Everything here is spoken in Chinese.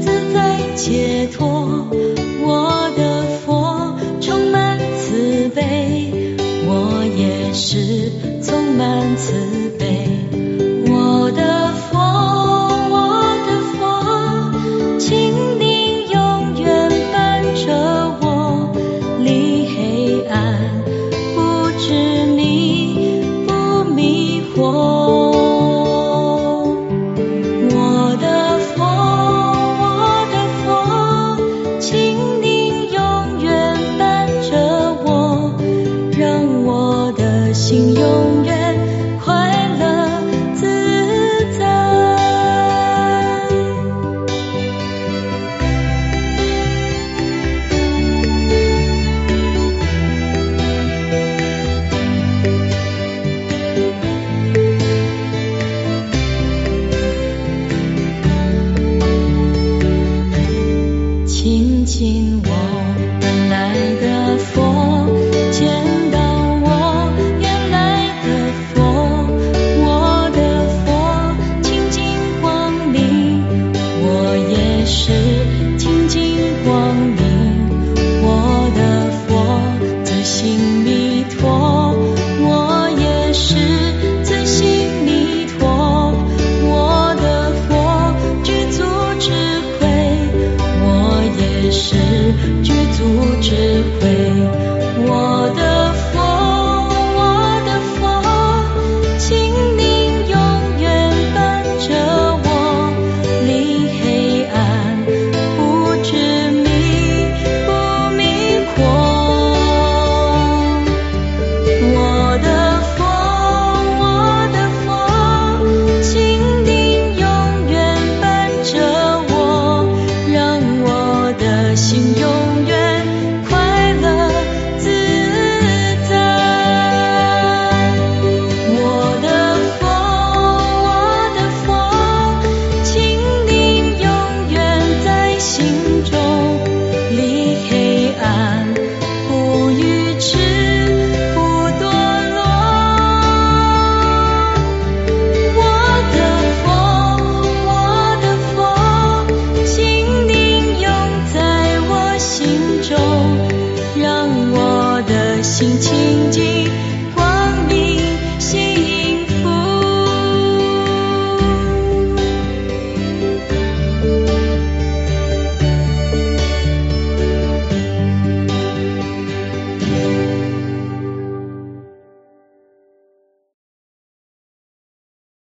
自在解脱我的佛充满慈悲我也是充满慈悲。心。